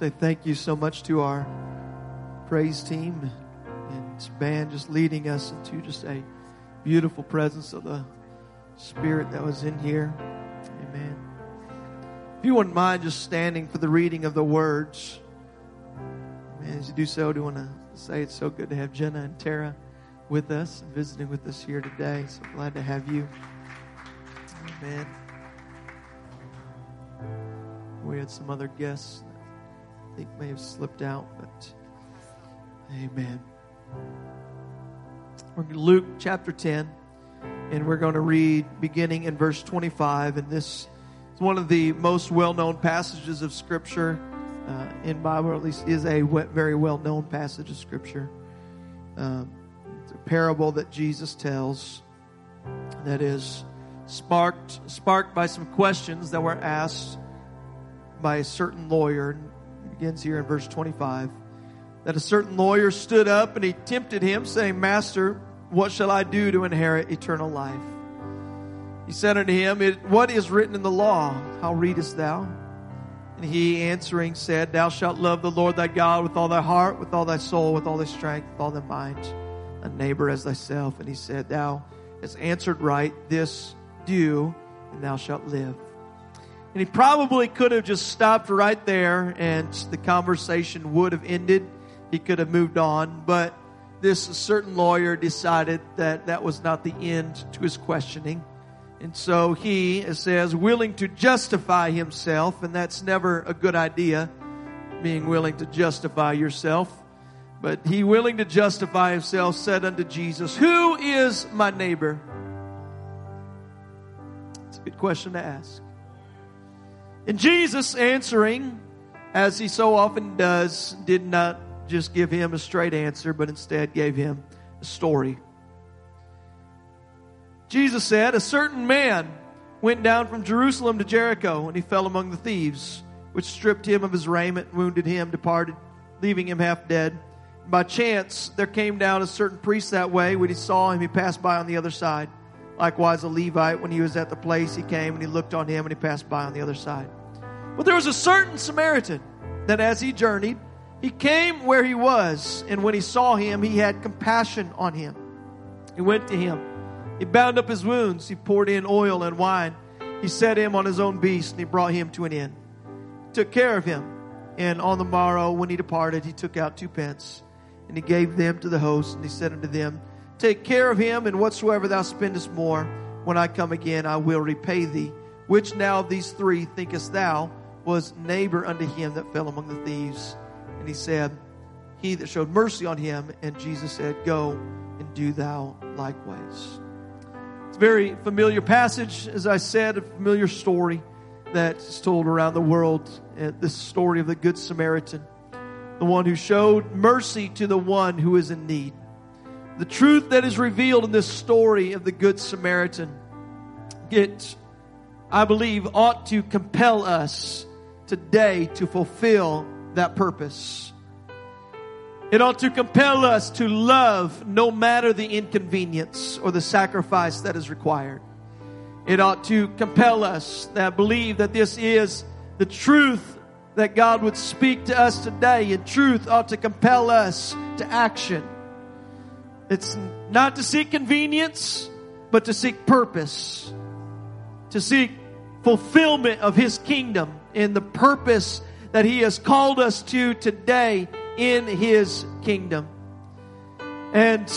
say thank you so much to our praise team and band just leading us into just a beautiful presence of the Spirit that was in here. Amen. If you wouldn't mind just standing for the reading of the words, and as you do so, I do want to say it's so good to have Jenna and Tara with us visiting with us here today. So glad to have you. Amen. We had some other guests I think may have slipped out, but amen. We're Luke chapter 10, and we're going to read beginning in verse 25. And this is one of the most well known passages of Scripture uh, in Bible, at least is a very well known passage of Scripture. Um, it's a parable that Jesus tells that is sparked sparked by some questions that were asked by a certain lawyer. Begins here in verse 25. That a certain lawyer stood up and he tempted him, saying, Master, what shall I do to inherit eternal life? He said unto him, What is written in the law? How readest thou? And he answering said, Thou shalt love the Lord thy God with all thy heart, with all thy soul, with all thy strength, with all thy mind, a neighbor as thyself. And he said, Thou hast answered right, this do, and thou shalt live. And he probably could have just stopped right there and the conversation would have ended. He could have moved on, but this certain lawyer decided that that was not the end to his questioning. And so he, says, willing to justify himself, and that's never a good idea, being willing to justify yourself. But he, willing to justify himself, said unto Jesus, Who is my neighbor? It's a good question to ask. And Jesus answering, as he so often does, did not just give him a straight answer, but instead gave him a story. Jesus said, A certain man went down from Jerusalem to Jericho, and he fell among the thieves, which stripped him of his raiment, wounded him, departed, leaving him half dead. By chance, there came down a certain priest that way. When he saw him, he passed by on the other side. Likewise, a Levite, when he was at the place, he came and he looked on him and he passed by on the other side. But there was a certain Samaritan that as he journeyed, he came where he was, and when he saw him, he had compassion on him. He went to him. He bound up his wounds. He poured in oil and wine. He set him on his own beast, and he brought him to an inn. He took care of him. And on the morrow, when he departed, he took out two pence, and he gave them to the host, and he said unto them, Take care of him, and whatsoever thou spendest more, when I come again, I will repay thee. Which now of these three thinkest thou was neighbor unto him that fell among the thieves? And he said, He that showed mercy on him. And Jesus said, Go and do thou likewise. It's a very familiar passage, as I said, a familiar story that's told around the world. Uh, this story of the Good Samaritan, the one who showed mercy to the one who is in need. The truth that is revealed in this story of the Good Samaritan, it, I believe, ought to compel us today to fulfill that purpose. It ought to compel us to love no matter the inconvenience or the sacrifice that is required. It ought to compel us that believe that this is the truth that God would speak to us today, and truth ought to compel us to action. It's not to seek convenience, but to seek purpose. To seek fulfillment of His kingdom in the purpose that He has called us to today in His kingdom. And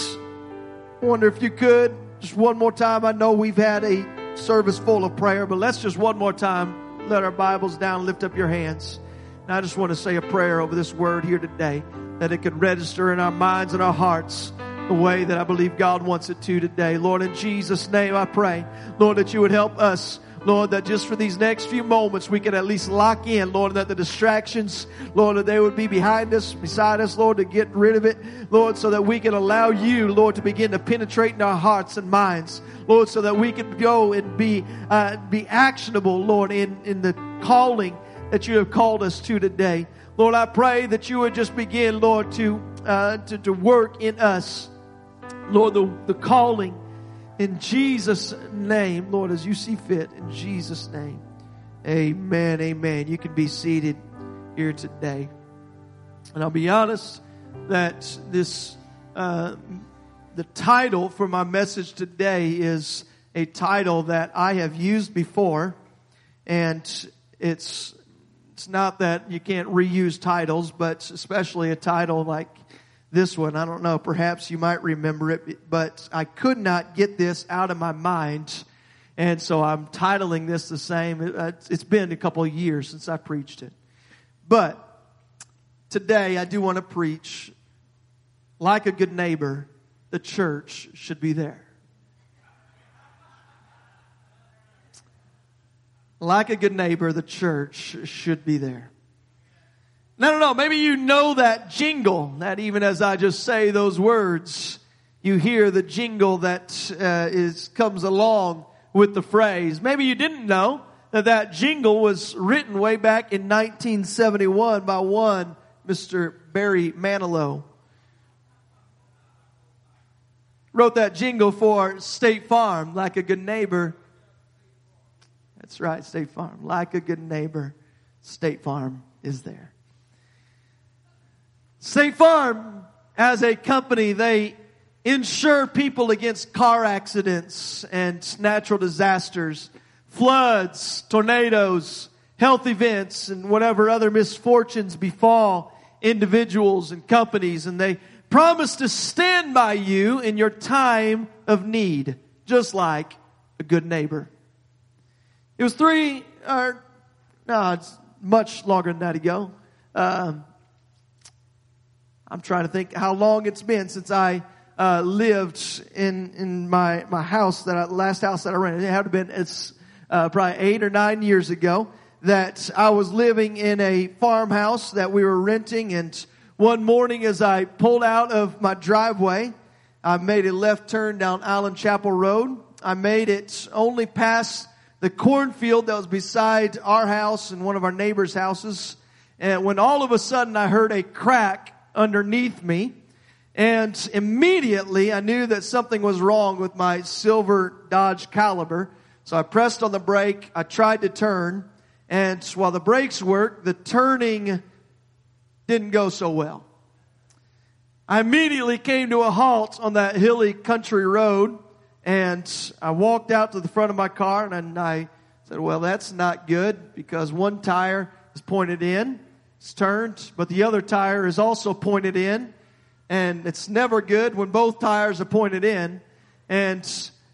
I wonder if you could, just one more time. I know we've had a service full of prayer, but let's just one more time let our Bibles down, lift up your hands. And I just want to say a prayer over this word here today that it could register in our minds and our hearts the way that I believe God wants it to today. Lord, in Jesus' name I pray, Lord, that you would help us Lord, that just for these next few moments we can at least lock in, Lord, that the distractions, Lord, that they would be behind us, beside us, Lord, to get rid of it, Lord, so that we can allow you, Lord, to begin to penetrate in our hearts and minds, Lord, so that we can go and be, uh, be actionable, Lord, in, in the calling that you have called us to today. Lord, I pray that you would just begin, Lord, to, uh, to, to work in us. Lord, the, the calling in Jesus' name, Lord, as you see fit, in Jesus' name. Amen. Amen. You can be seated here today. And I'll be honest that this, uh, the title for my message today is a title that I have used before. And it's, it's not that you can't reuse titles, but especially a title like this one. I don't know, perhaps you might remember it, but I could not get this out of my mind. And so I'm titling this the same. Uh, it's been a couple of years since I preached it. But today I do want to preach like a good neighbor, the church should be there. Like a good neighbor, the church should be there. No, no, no. Maybe you know that jingle that even as I just say those words, you hear the jingle that uh, is comes along with the phrase. Maybe you didn't know that that jingle was written way back in 1971 by one Mr. Barry Manilow. Wrote that jingle for State Farm, like a good neighbor. That's right, State Farm. Like a good neighbor, State Farm is there. State Farm, as a company, they insure people against car accidents and natural disasters, floods, tornadoes, health events, and whatever other misfortunes befall individuals and companies. And they promise to stand by you in your time of need, just like a good neighbor. It was three, or no, it's much longer than that ago. Um, I'm trying to think how long it's been since I uh, lived in in my my house that I, last house that I rented. It had been it's uh, probably eight or nine years ago that I was living in a farmhouse that we were renting, and one morning as I pulled out of my driveway, I made a left turn down Island Chapel Road. I made it only past the cornfield that was beside our house and one of our neighbors' houses. And when all of a sudden I heard a crack underneath me. And immediately I knew that something was wrong with my silver Dodge Caliber. So I pressed on the brake. I tried to turn. And while the brakes worked, the turning didn't go so well. I immediately came to a halt on that hilly country road and I walked out to the front of my car and I said, well, that's not good because one tire is pointed in it's turned, but the other tire is also pointed in. And it's never good when both tires are pointed in. And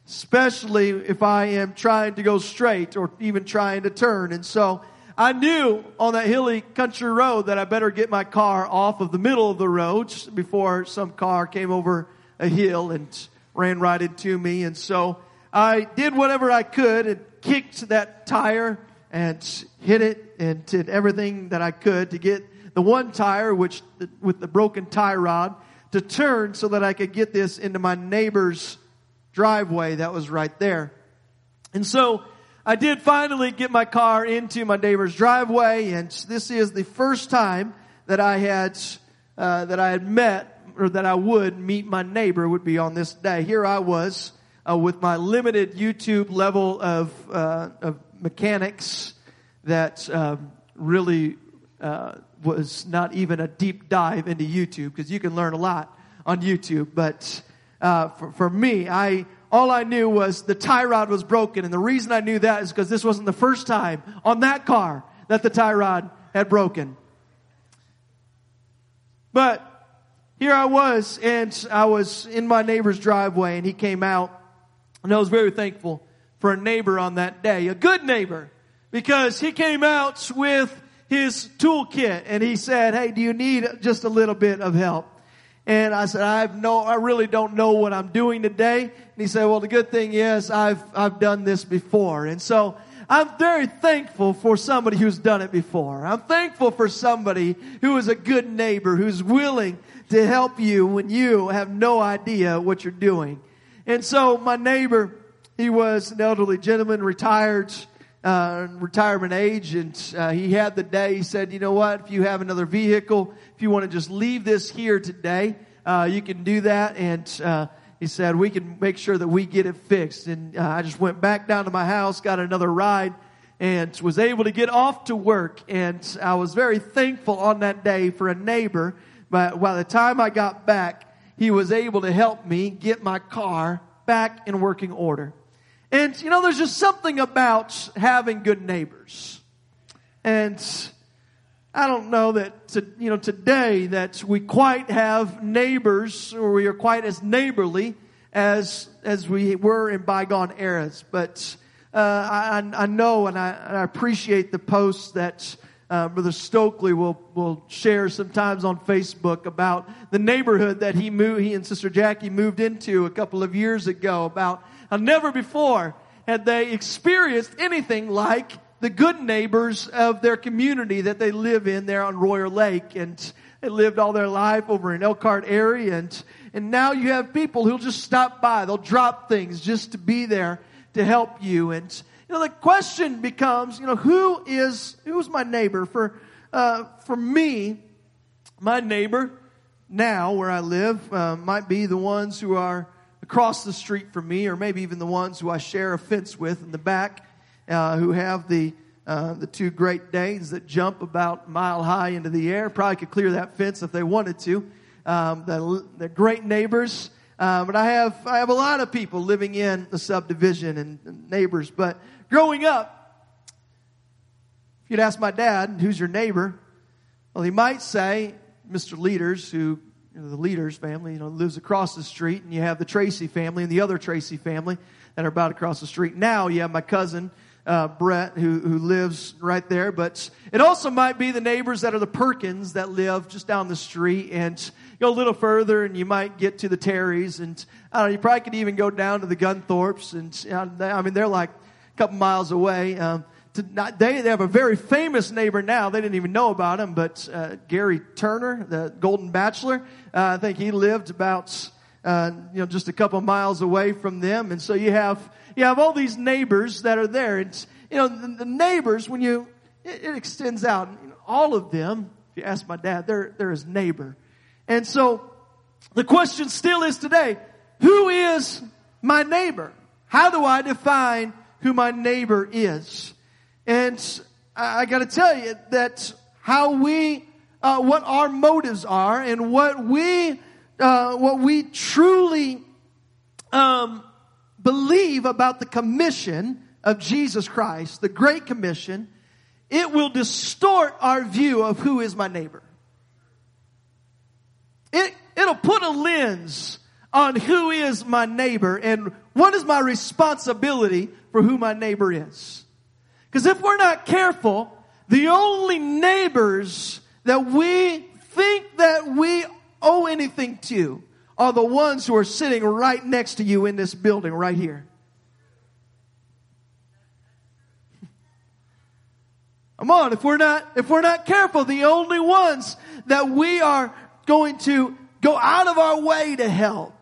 especially if I am trying to go straight or even trying to turn. And so I knew on that hilly country road that I better get my car off of the middle of the road before some car came over a hill and ran right into me. And so I did whatever I could and kicked that tire and hit it and did everything that I could to get the one tire, which with the broken tie rod, to turn so that I could get this into my neighbor's driveway that was right there. And so I did finally get my car into my neighbor's driveway, and this is the first time that I had uh, that I had met or that I would meet my neighbor would be on this day. Here I was uh, with my limited YouTube level of uh, of mechanics that um, really uh, was not even a deep dive into YouTube because you can learn a lot on YouTube. But uh, for, for me, I all I knew was the tie rod was broken, and the reason I knew that is because this wasn't the first time on that car that the tie rod had broken. But here I was, and I was in my neighbor's driveway, and he came out, and I was very thankful for a neighbor on that day, a good neighbor, because he came out with his toolkit and he said, Hey, do you need just a little bit of help? And I said, I have no, I really don't know what I'm doing today. And he said, well, the good thing is I've, I've done this before. And so I'm very thankful for somebody who's done it before. I'm thankful for somebody who is a good neighbor, who's willing to help you when you have no idea what you're doing. And so my neighbor, he was an elderly gentleman, retired, uh, retirement age, and uh, he had the day. He said, "You know what? If you have another vehicle, if you want to just leave this here today, uh, you can do that." And uh, he said, "We can make sure that we get it fixed." And uh, I just went back down to my house, got another ride, and was able to get off to work. And I was very thankful on that day for a neighbor. But by the time I got back, he was able to help me get my car back in working order. And you know, there's just something about having good neighbors. And I don't know that to, you know today that we quite have neighbors or we are quite as neighborly as as we were in bygone eras. But uh, I, I know and I, and I appreciate the posts that uh, Brother Stokely will will share sometimes on Facebook about the neighborhood that he moved. He and Sister Jackie moved into a couple of years ago. About never before had they experienced anything like the good neighbors of their community that they live in there on Royer Lake, and they lived all their life over in Elkhart area, and and now you have people who'll just stop by. They'll drop things just to be there to help you. And you know, the question becomes, you know, who is who's my neighbor? For uh, for me, my neighbor now where I live uh, might be the ones who are across the street from me, or maybe even the ones who I share a fence with in the back, uh, who have the uh, the two Great Danes that jump about mile high into the air. Probably could clear that fence if they wanted to. Um, they're, they're great neighbors. Uh, but I have I have a lot of people living in the subdivision and, and neighbors. But growing up, if you'd ask my dad, who's your neighbor? Well, he might say, Mr. Leaders, who, you know, the Leaders family, you know, lives across the street, and you have the Tracy family and the other Tracy family that are about across the street. Now you have my cousin, uh, Brett, who, who lives right there, but it also might be the neighbors that are the Perkins that live just down the street, and go a little further, and you might get to the Terrys, and I don't know, you probably could even go down to the Gunthorpes, and know, I mean, they're like a couple miles away. Um, not, they, they have a very famous neighbor now. They didn't even know about him, but uh, Gary Turner, the Golden Bachelor, uh, I think he lived about uh, you know just a couple miles away from them. And so you have you have all these neighbors that are there. It's you know the, the neighbors when you it, it extends out. You know, all of them, if you ask my dad, they're they're his neighbor. And so the question still is today: Who is my neighbor? How do I define who my neighbor is. And I, I got to tell you that how we, uh, what our motives are, and what we, uh, what we truly um, believe about the commission of Jesus Christ, the Great Commission, it will distort our view of who is my neighbor. It, it'll put a lens on who is my neighbor and what is my responsibility for who my neighbor is. Because if we're not careful, the only neighbors that we think that we owe anything to are the ones who are sitting right next to you in this building right here. Come on, if we're not, if we're not careful, the only ones that we are going to go out of our way to help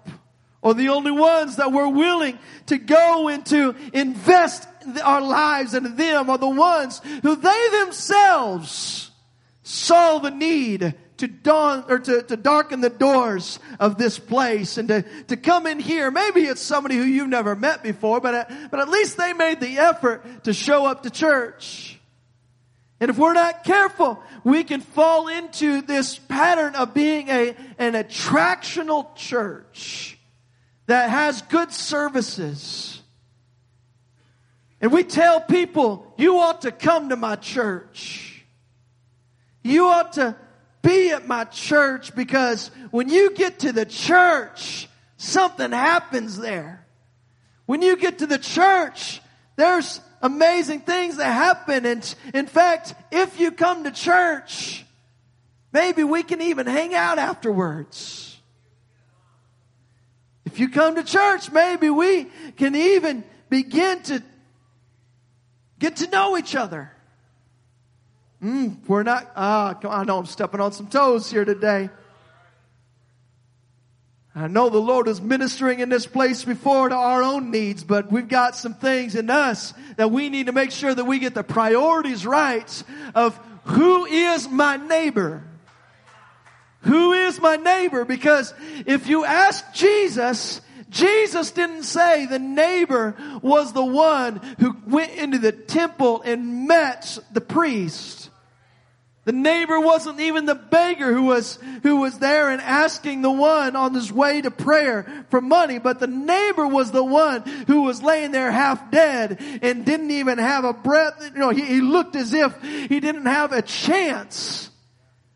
or the only ones that we're willing to go into invest our lives into them are the ones who they themselves saw the need to dawn or to, to darken the doors of this place and to, to come in here. Maybe it's somebody who you've never met before, but, at, but at least they made the effort to show up to church. And if we're not careful, we can fall into this pattern of being a, an attractional church that has good services. And we tell people, you ought to come to my church. You ought to be at my church because when you get to the church, something happens there. When you get to the church, there's amazing things that happen. And in fact, if you come to church, maybe we can even hang out afterwards. If you come to church, maybe we can even begin to get to know each other. Mm, we're not, ah, I know I'm stepping on some toes here today. I know the Lord is ministering in this place before to our own needs, but we've got some things in us that we need to make sure that we get the priorities right of who is my neighbor. Who is my neighbor? Because if you ask Jesus, Jesus didn't say the neighbor was the one who went into the temple and met the priest. The neighbor wasn't even the beggar who was, who was there and asking the one on his way to prayer for money, but the neighbor was the one who was laying there half dead and didn't even have a breath. You know, he, he looked as if he didn't have a chance.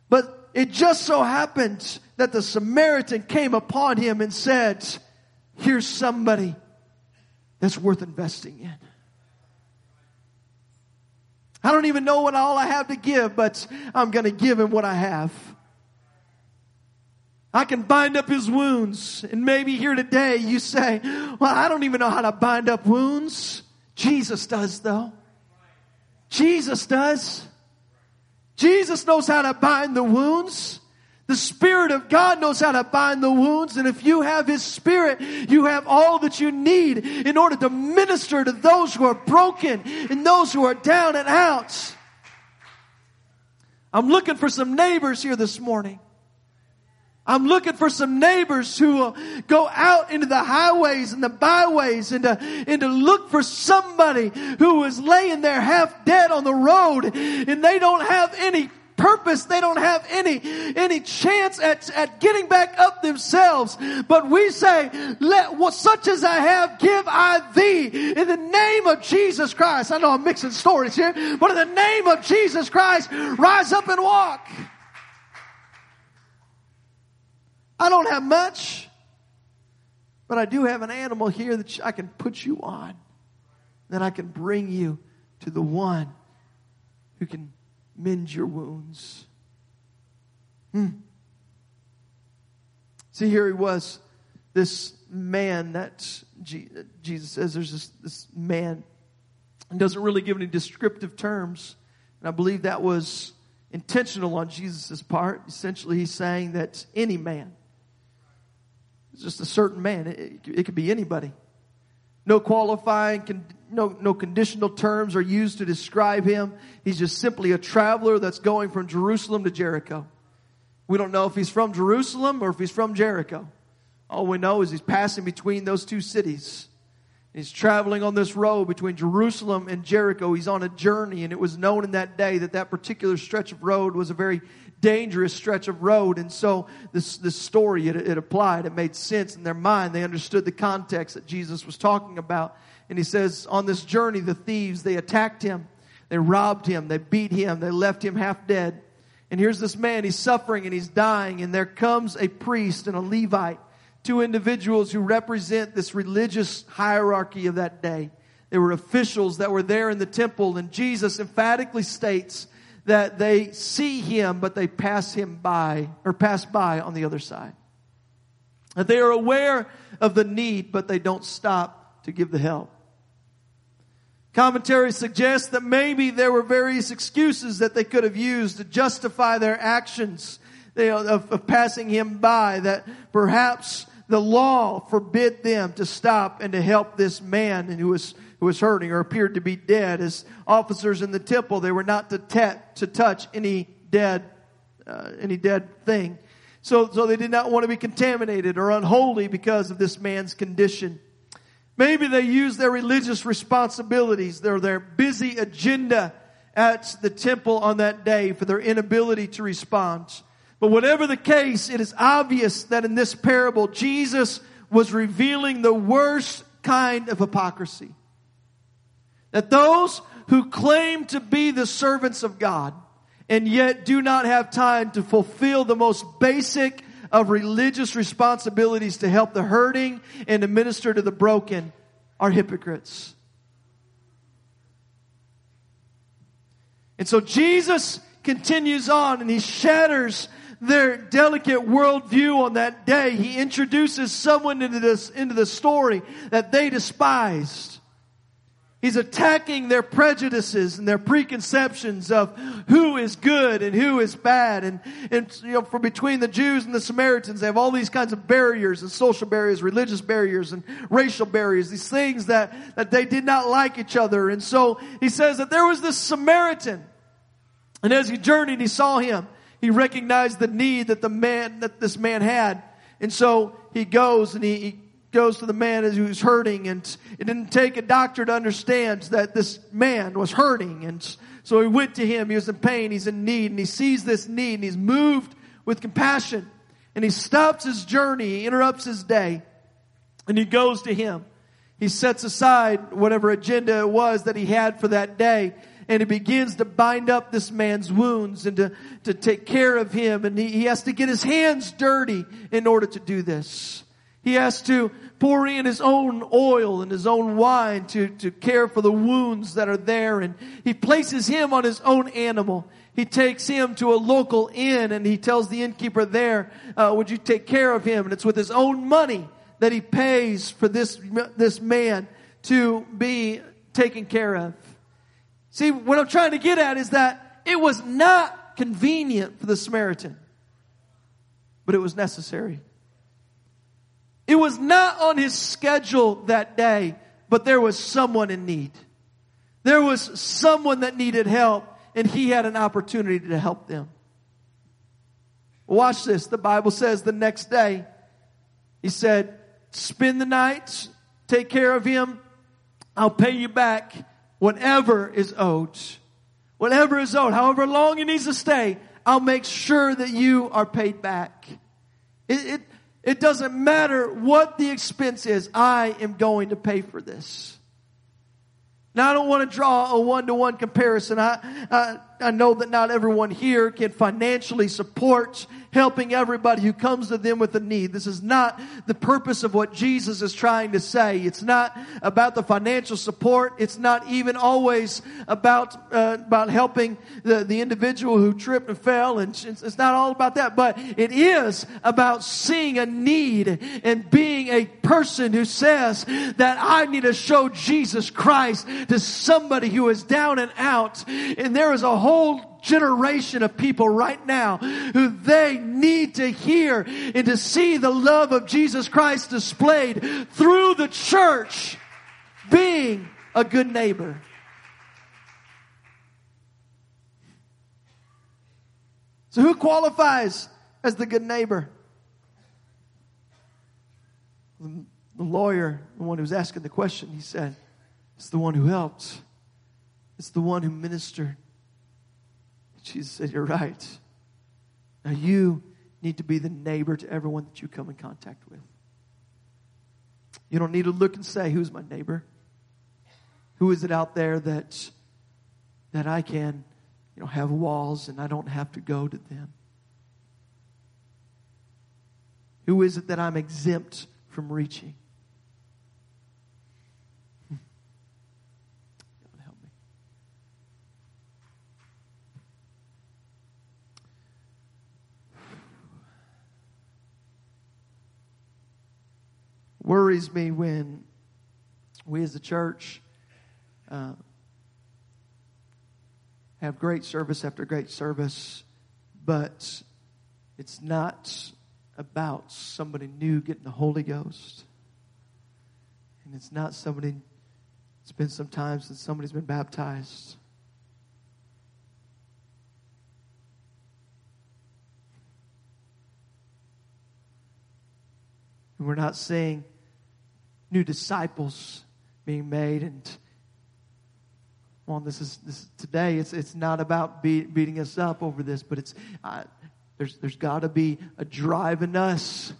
But it just so happened that the Samaritan came upon him and said, here's somebody that's worth investing in. I don't even know what all I have to give, but I'm going to give him what I have. I can bind up his wounds. And maybe here today you say, well, I don't even know how to bind up wounds. Jesus does though. Jesus does. Jesus knows how to bind the wounds. The Spirit of God knows how to bind the wounds, and if you have His Spirit, you have all that you need in order to minister to those who are broken and those who are down and out. I'm looking for some neighbors here this morning. I'm looking for some neighbors who will go out into the highways and the byways and to, and to look for somebody who is laying there half dead on the road and they don't have any purpose. They don't have any, any chance at, at getting back up themselves. But we say, let what such as I have, give I thee in the name of Jesus Christ. I know I'm mixing stories here, but in the name of Jesus Christ, rise up and walk. I don't have much, but I do have an animal here that I can put you on. Then I can bring you to the one who can mend your wounds. Hmm. See, here he was, this man that Jesus says there's this, this man and doesn't really give any descriptive terms. And I believe that was intentional on Jesus' part. Essentially, he's saying that any man, it's just a certain man, it, it could be anybody. No qualifying no, no conditional terms are used to describe him. He's just simply a traveler that's going from Jerusalem to Jericho. We don't know if he's from Jerusalem or if he's from Jericho. All we know is he's passing between those two cities. He's traveling on this road between Jerusalem and Jericho. He's on a journey, and it was known in that day that that particular stretch of road was a very dangerous stretch of road. And so this, this story, it, it applied. It made sense in their mind. They understood the context that Jesus was talking about. And he says, on this journey, the thieves, they attacked him. They robbed him. They beat him. They left him half dead. And here's this man, he's suffering and he's dying. And there comes a priest and a Levite, two individuals who represent this religious hierarchy of that day. They were officials that were there in the temple. And Jesus emphatically states that they see him, but they pass him by, or pass by on the other side. That they are aware of the need, but they don't stop to give the help. Commentary suggests that maybe there were various excuses that they could have used to justify their actions of, passing him by, that perhaps the law forbid them to stop and to help this man who was, who was hurting or appeared to be dead. As officers in the temple, they were not to, to touch any dead, uh, any dead thing. So, so they did not want to be contaminated or unholy because of this man's condition. Maybe they use their religious responsibilities, their, their busy agenda at the temple on that day for their inability to respond. But whatever the case, it is obvious that in this parable, Jesus was revealing the worst kind of hypocrisy. That those who claim to be the servants of God and yet do not have time to fulfill the most basic of religious responsibilities to help the hurting and to minister to the broken are hypocrites. And so Jesus continues on and he shatters their delicate worldview on that day. He introduces someone into this, into the story that they despised. He's attacking their prejudices and their preconceptions of who is good and who is bad. And, and, you know, for between the Jews and the Samaritans, they have all these kinds of barriers and social barriers, religious barriers and racial barriers, these things that, that they did not like each other. And so he says that there was this Samaritan. And as he journeyed, he saw him. He recognized the need that the man, that this man had. And so he goes and he, he goes to the man who's hurting and it didn't take a doctor to understand that this man was hurting. And so he went to him. He was in pain. He's in need and he sees this need and he's moved with compassion and he stops his journey. He interrupts his day and he goes to him. He sets aside whatever agenda it was that he had for that day and he begins to bind up this man's wounds and to, to take care of him. And he, he has to get his hands dirty in order to do this. He has to pour in his own oil and his own wine to, to care for the wounds that are there. And he places him on his own animal. He takes him to a local inn and he tells the innkeeper there, uh, would you take care of him? And it's with his own money that he pays for this, this man to be taken care of. See, what I'm trying to get at is that it was not convenient for the Samaritan, but it was necessary. It was not on his schedule that day, but there was someone in need. There was someone that needed help, and he had an opportunity to help them. Watch this. The Bible says the next day, he said, spend the night, take care of him. I'll pay you back whatever is owed. Whatever is owed, however long he needs to stay, I'll make sure that you are paid back. It, it, it doesn't matter what the expense is, I am going to pay for this. Now I don't want to draw a one-to-one comparison. I, I, I know that not everyone here can financially support helping everybody who comes to them with a need. This is not the purpose of what Jesus is trying to say. It's not about the financial support. It's not even always about uh, about helping the, the individual who tripped and fell. And it's, not all about that. But it is about seeing a need and being a person who says that I need to show Jesus Christ to somebody who is down and out. And there is a whole generation of people right now who they need to hear and to see the love of Jesus Christ displayed through the church being a good neighbor. So who qualifies as the good neighbor? The lawyer, the one who was asking the question, he said, it's the one who helped. It's the one who ministered. Jesus said, You're right. Now you need to be the neighbor to everyone that you come in contact with. You don't need to look and say, Who's my neighbor? Who is it out there that, that I can you know, have walls and I don't have to go to them? Who is it that I'm exempt from reaching? Worries me when we as a church uh, have great service after great service, but it's not about somebody new getting the Holy Ghost. And it's not somebody, it's been some time since somebody's been baptized. And we're not saying new disciples being made and well this is this today it's it's not about be, beating us up over this but it's uh, there's there's got to be a drive in us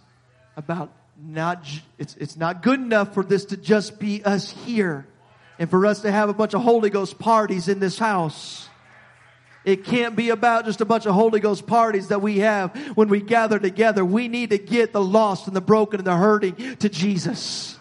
about not it's it's not good enough for this to just be us here and for us to have a bunch of Holy Ghost parties in this house. It can't be about just a bunch of Holy Ghost parties that we have when we gather together. We need to get the lost and the broken and the hurting to Jesus.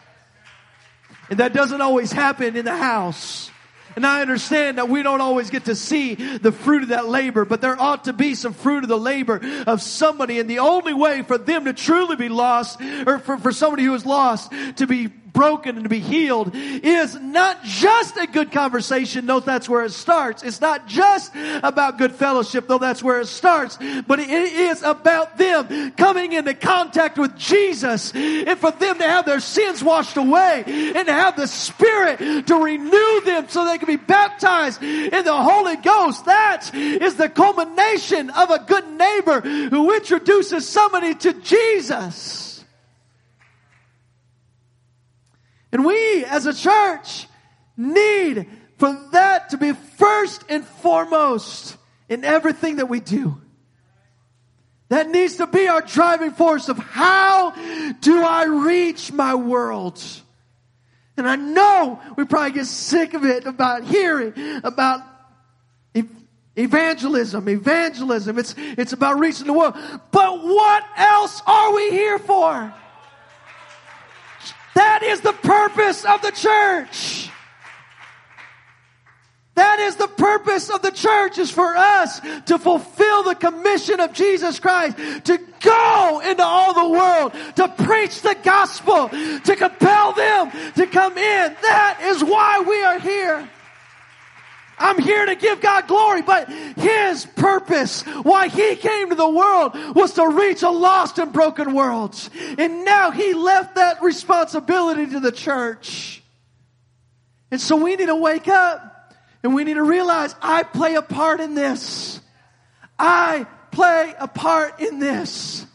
And that doesn't always happen in the house. And I understand that we don't always get to see the fruit of that labor, but there ought to be some fruit of the labor of somebody. And the only way for them to truly be lost, or for, for somebody who is lost to be broken and to be healed is not just a good conversation, though that's where it starts. It's not just about good fellowship, though that's where it starts, but it is about them coming into contact with Jesus and for them to have their sins washed away and to have the Spirit to renew them so they can be baptized in the Holy Ghost. That is the culmination of a good neighbor who introduces somebody to Jesus. And we as a church need for that to be first and foremost in everything that we do. That needs to be our driving force of how do I reach my world? And I know we probably get sick of it about hearing about evangelism, evangelism. It's, it's about reaching the world. But what else are we here for? That is the purpose of the church. That is the purpose of the church is for us to fulfill the commission of Jesus Christ, to go into all the world, to preach the gospel, to compel them to come in. That is why we are here. I'm here to give God glory, but His purpose, why He came to the world, was to reach a lost and broken world. And now He left that responsibility to the church. And so we need to wake up and we need to realize I play a part in this. I play a part in this.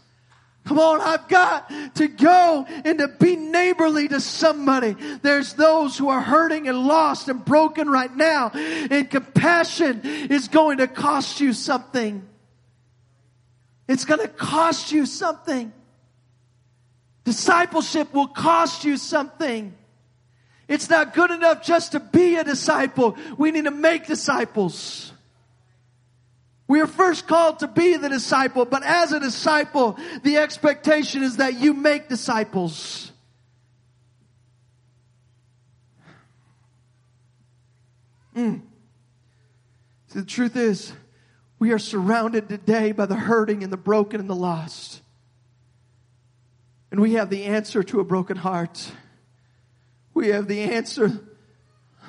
Come on, I've got to go and to be neighborly to somebody. There's those who are hurting and lost and broken right now. And compassion is going to cost you something. It's going to cost you something. Discipleship will cost you something. It's not good enough just to be a disciple. We need to make disciples. We are first called to be the disciple, but as a disciple, the expectation is that you make disciples. Mm. See, the truth is, we are surrounded today by the hurting and the broken and the lost. And we have the answer to a broken heart. We have the answer,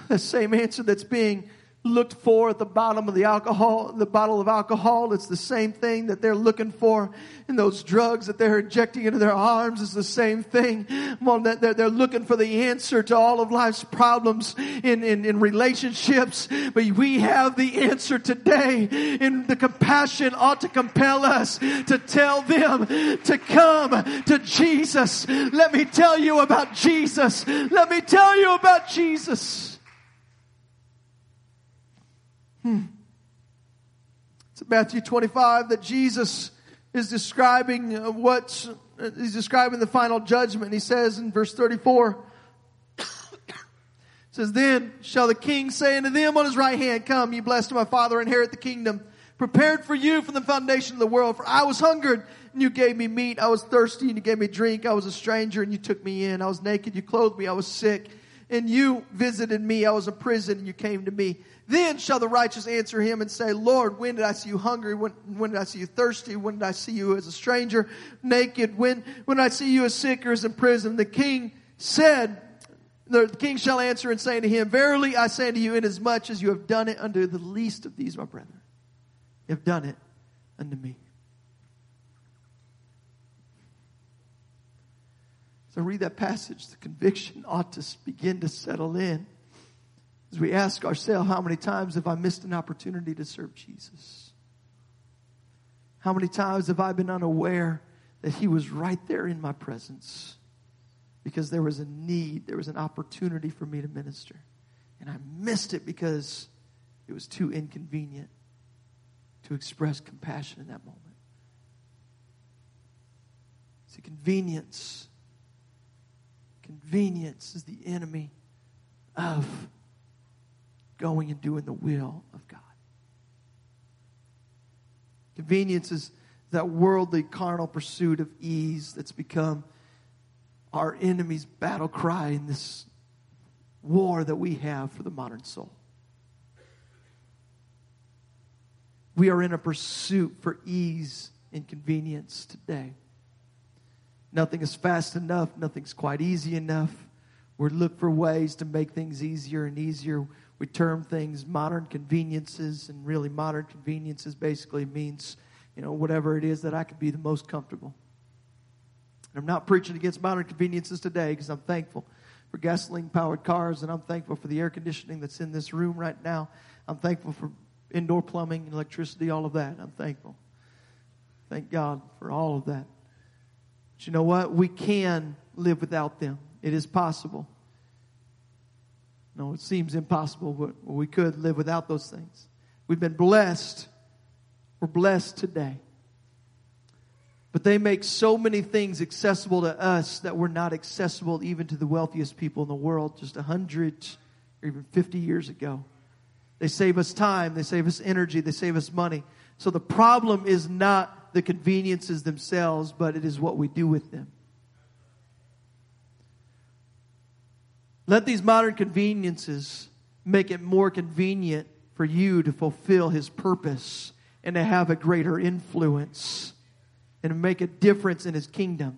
the same answer that's being looked for at the bottom of the alcohol, the bottle of alcohol. It's the same thing that they're looking for in those drugs that they're injecting into their arms. It's the same thing. Well, they're, they're looking for the answer to all of life's problems in, in, in relationships. But we have the answer today and the compassion ought to compel us to tell them to come to Jesus. Let me tell you about Jesus. Let me tell you about Jesus. Hmm. It's Matthew 25 that Jesus is describing uh, what uh, he's describing the final judgment. He says in verse 34, says, Then shall the king say unto them on his right hand, Come, ye blessed of my father, inherit the kingdom prepared for you from the foundation of the world. For I was hungered and you gave me meat. I was thirsty and you gave me drink. I was a stranger and you took me in. I was naked. You clothed me. I was sick and you visited me. I was in prison and you came to me. Then shall the righteous answer him and say, Lord, when did I see you hungry? When, when did I see you thirsty? When did I see you as a stranger, naked? When, when did I see you as sick or as in prison? The king said, the king shall answer and say to him, Verily I say to you, inasmuch as you have done it unto the least of these, my brethren, you have done it unto me. So read that passage, the conviction ought to begin to settle in as we ask ourselves, how many times have I missed an opportunity to serve Jesus? How many times have I been unaware that He was right there in my presence because there was a need, there was an opportunity for me to minister, and I missed it because it was too inconvenient to express compassion in that moment. See, convenience, convenience is the enemy of going and doing the will of God. Convenience is that worldly, carnal pursuit of ease that's become our enemy's battle cry in this war that we have for the modern soul. We are in a pursuit for ease and convenience today. Nothing is fast enough, nothing's quite easy enough. We look for ways to make things easier and easier we term things modern conveniences, and really modern conveniences basically means, you know, whatever it is that I can be the most comfortable. And I'm not preaching against modern conveniences today because I'm thankful for gasoline powered cars and I'm thankful for the air conditioning that's in this room right now. I'm thankful for indoor plumbing and electricity, all of that. I'm thankful. Thank God for all of that. But you know what? We can live without them. It is possible. No, it seems impossible, but we could live without those things. We've been blessed. We're blessed today. But they make so many things accessible to us that were not accessible even to the wealthiest people in the world just a hundred or even 50 years ago. They save us time, they save us energy, they save us money. So the problem is not the conveniences themselves, but it is what we do with them. Let these modern conveniences make it more convenient for you to fulfill His purpose and to have a greater influence and make a difference in His kingdom.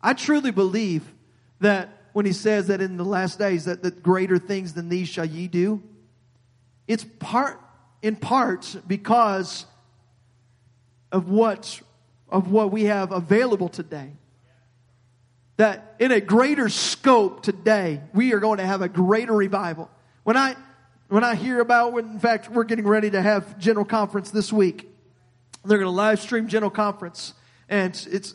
I truly believe that when He says that in the last days that, that greater things than these shall ye do, it's part in part because of what of what we have available today that in a greater scope today, we are going to have a greater revival. When I, when I hear about, when, in fact, we're getting ready to have general conference this week. They're going to live stream general conference. And it's,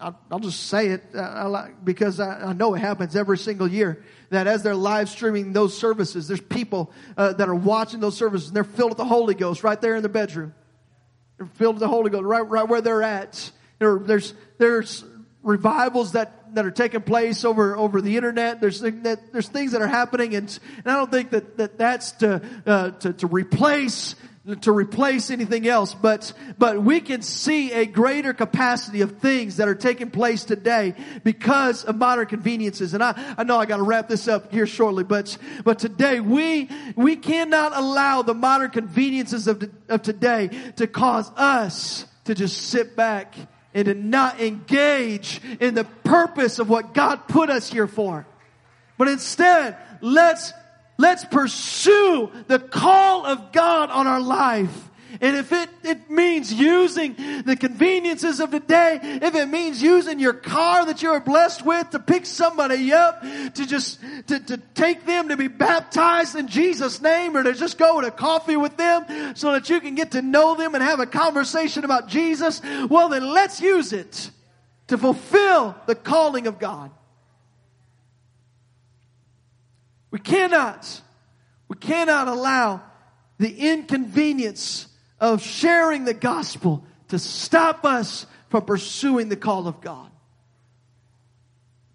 I'll, I'll just say it uh, because I, I, know it happens every single year. That as they're live streaming those services, there's people uh, that are watching those services and they're filled with the Holy Ghost right there in the bedroom. They're filled with the Holy Ghost right, right where they're at. There, there's, there's revivals that, that are taking place over, over the internet. There's, that, there's things that are happening and, and I don't think that, that that's to, uh, to, to replace to replace anything else, but, but we can see a greater capacity of things that are taking place today because of modern conveniences. And I, I know I gotta wrap this up here shortly, but, but today we, we cannot allow the modern conveniences of, of today to cause us to just sit back and to not engage in the purpose of what God put us here for. But instead, let's, let's pursue the call of God on our life and if it, it means using the conveniences of today, if it means using your car that you are blessed with to pick somebody up, to just, to, to take them to be baptized in Jesus' name or to just go to coffee with them so that you can get to know them and have a conversation about Jesus, well then let's use it to fulfill the calling of God. We cannot, we cannot allow the inconvenience of sharing the gospel to stop us from pursuing the call of God.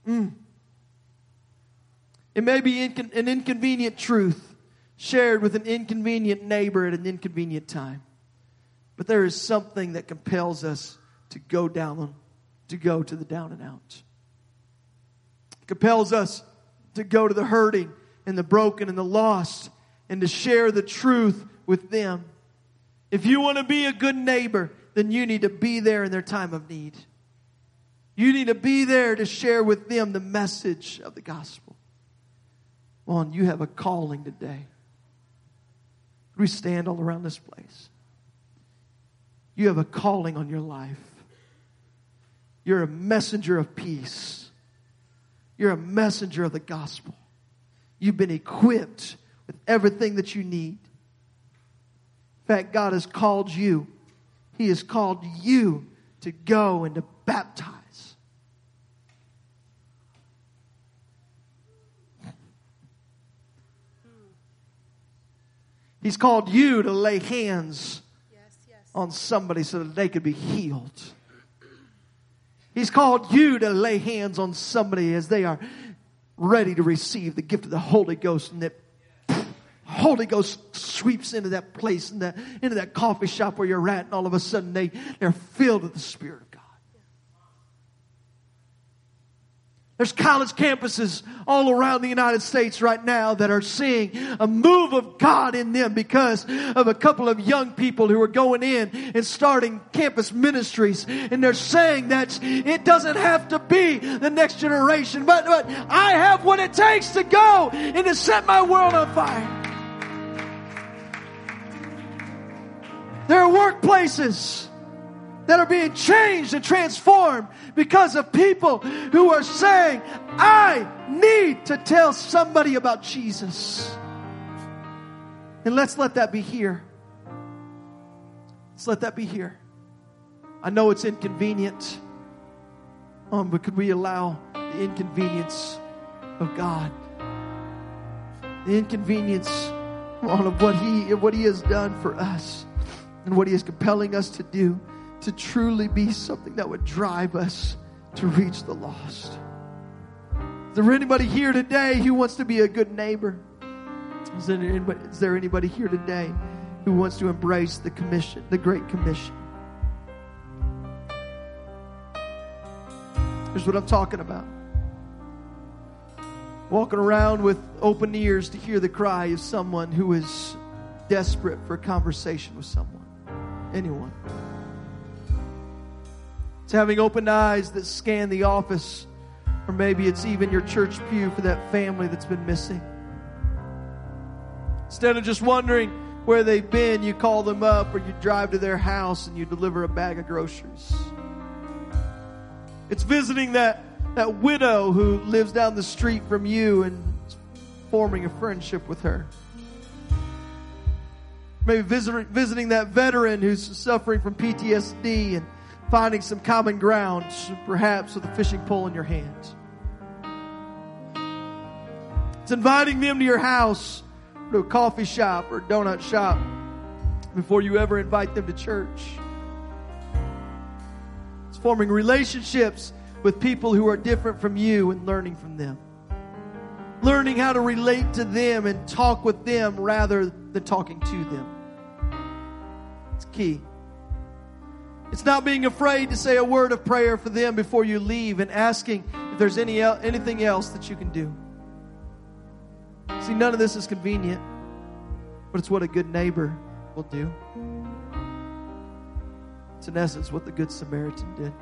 Mm. It may be an inconvenient truth shared with an inconvenient neighbor at an inconvenient time. But there is something that compels us to go down, to go to the down and out. It compels us to go to the hurting and the broken and the lost and to share the truth with them. If you want to be a good neighbor, then you need to be there in their time of need. You need to be there to share with them the message of the gospel. On, you have a calling today. We stand all around this place. You have a calling on your life. You're a messenger of peace. You're a messenger of the gospel. You've been equipped with everything that you need. In fact, God has called you. He has called you to go and to baptize. He's called you to lay hands yes, yes. on somebody so that they could be healed. He's called you to lay hands on somebody as they are ready to receive the gift of the Holy Ghost and that Holy Ghost sweeps into that place, in that, into that coffee shop where you're at, and all of a sudden they, they're filled with the Spirit of God. There's college campuses all around the United States right now that are seeing a move of God in them because of a couple of young people who are going in and starting campus ministries. And they're saying that it doesn't have to be the next generation, but, but I have what it takes to go and to set my world on fire. There are workplaces that are being changed and transformed because of people who are saying, I need to tell somebody about Jesus. And let's let that be here. Let's let that be here. I know it's inconvenient, um, but could we allow the inconvenience of God the inconvenience of what he what he has done for us and what he is compelling us to do to truly be something that would drive us to reach the lost. Is there anybody here today who wants to be a good neighbor? Is there anybody, is there anybody here today who wants to embrace the commission, the Great Commission? Here's what I'm talking about. Walking around with open ears to hear the cry of someone who is desperate for a conversation with someone. Anyone. It's having open eyes that scan the office, or maybe it's even your church pew for that family that's been missing. Instead of just wondering where they've been, you call them up or you drive to their house and you deliver a bag of groceries. It's visiting that, that widow who lives down the street from you and forming a friendship with her. Maybe visiting, visiting that veteran who's suffering from PTSD and finding some common ground, perhaps with a fishing pole in your hand. It's inviting them to your house, to a coffee shop or donut shop before you ever invite them to church It's forming relationships with people who are different from you and learning from them. Learning how to relate to them and talk with them rather than talking to them. It's key. It's not being afraid to say a word of prayer for them before you leave and asking if there's any anything else that you can do. See, none of this is convenient, but it's what a good neighbor will do. It's in essence what the Good Samaritan did.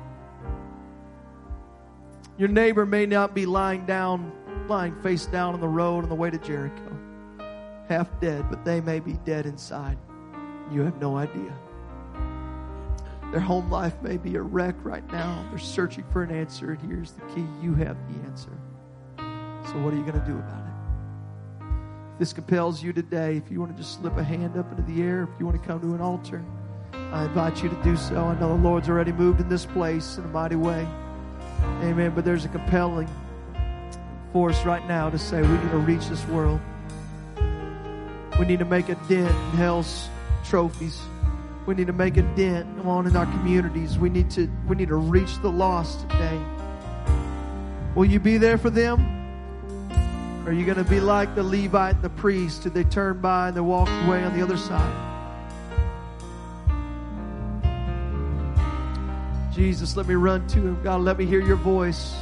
Your neighbor may not be lying down, lying face down on the road on the way to Jericho, half dead, but they may be dead inside. You have no idea. Their home life may be a wreck right now. They're searching for an answer, and here's the key you have the answer. So, what are you going to do about it? If this compels you today, if you want to just slip a hand up into the air, if you want to come to an altar, I invite you to do so. I know the Lord's already moved in this place in a mighty way. Amen. But there's a compelling force right now to say we need to reach this world. We need to make a dent in hell's trophies. We need to make a dent on in our communities. We need to we need to reach the lost today. Will you be there for them? Are you going to be like the Levite and the priest who they turned by and they walked away on the other side? Jesus, let me run to him. God, let me hear your voice.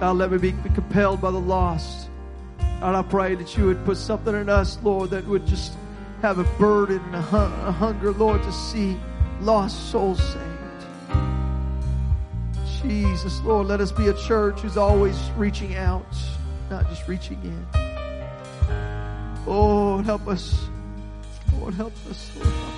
God, let me be compelled by the lost. God, I pray that you would put something in us, Lord, that would just have a burden and a, a hunger, Lord, to see lost souls saved. Jesus, Lord, let us be a church who's always reaching out, not just reaching in. Oh, help us. Lord, help us. Lord.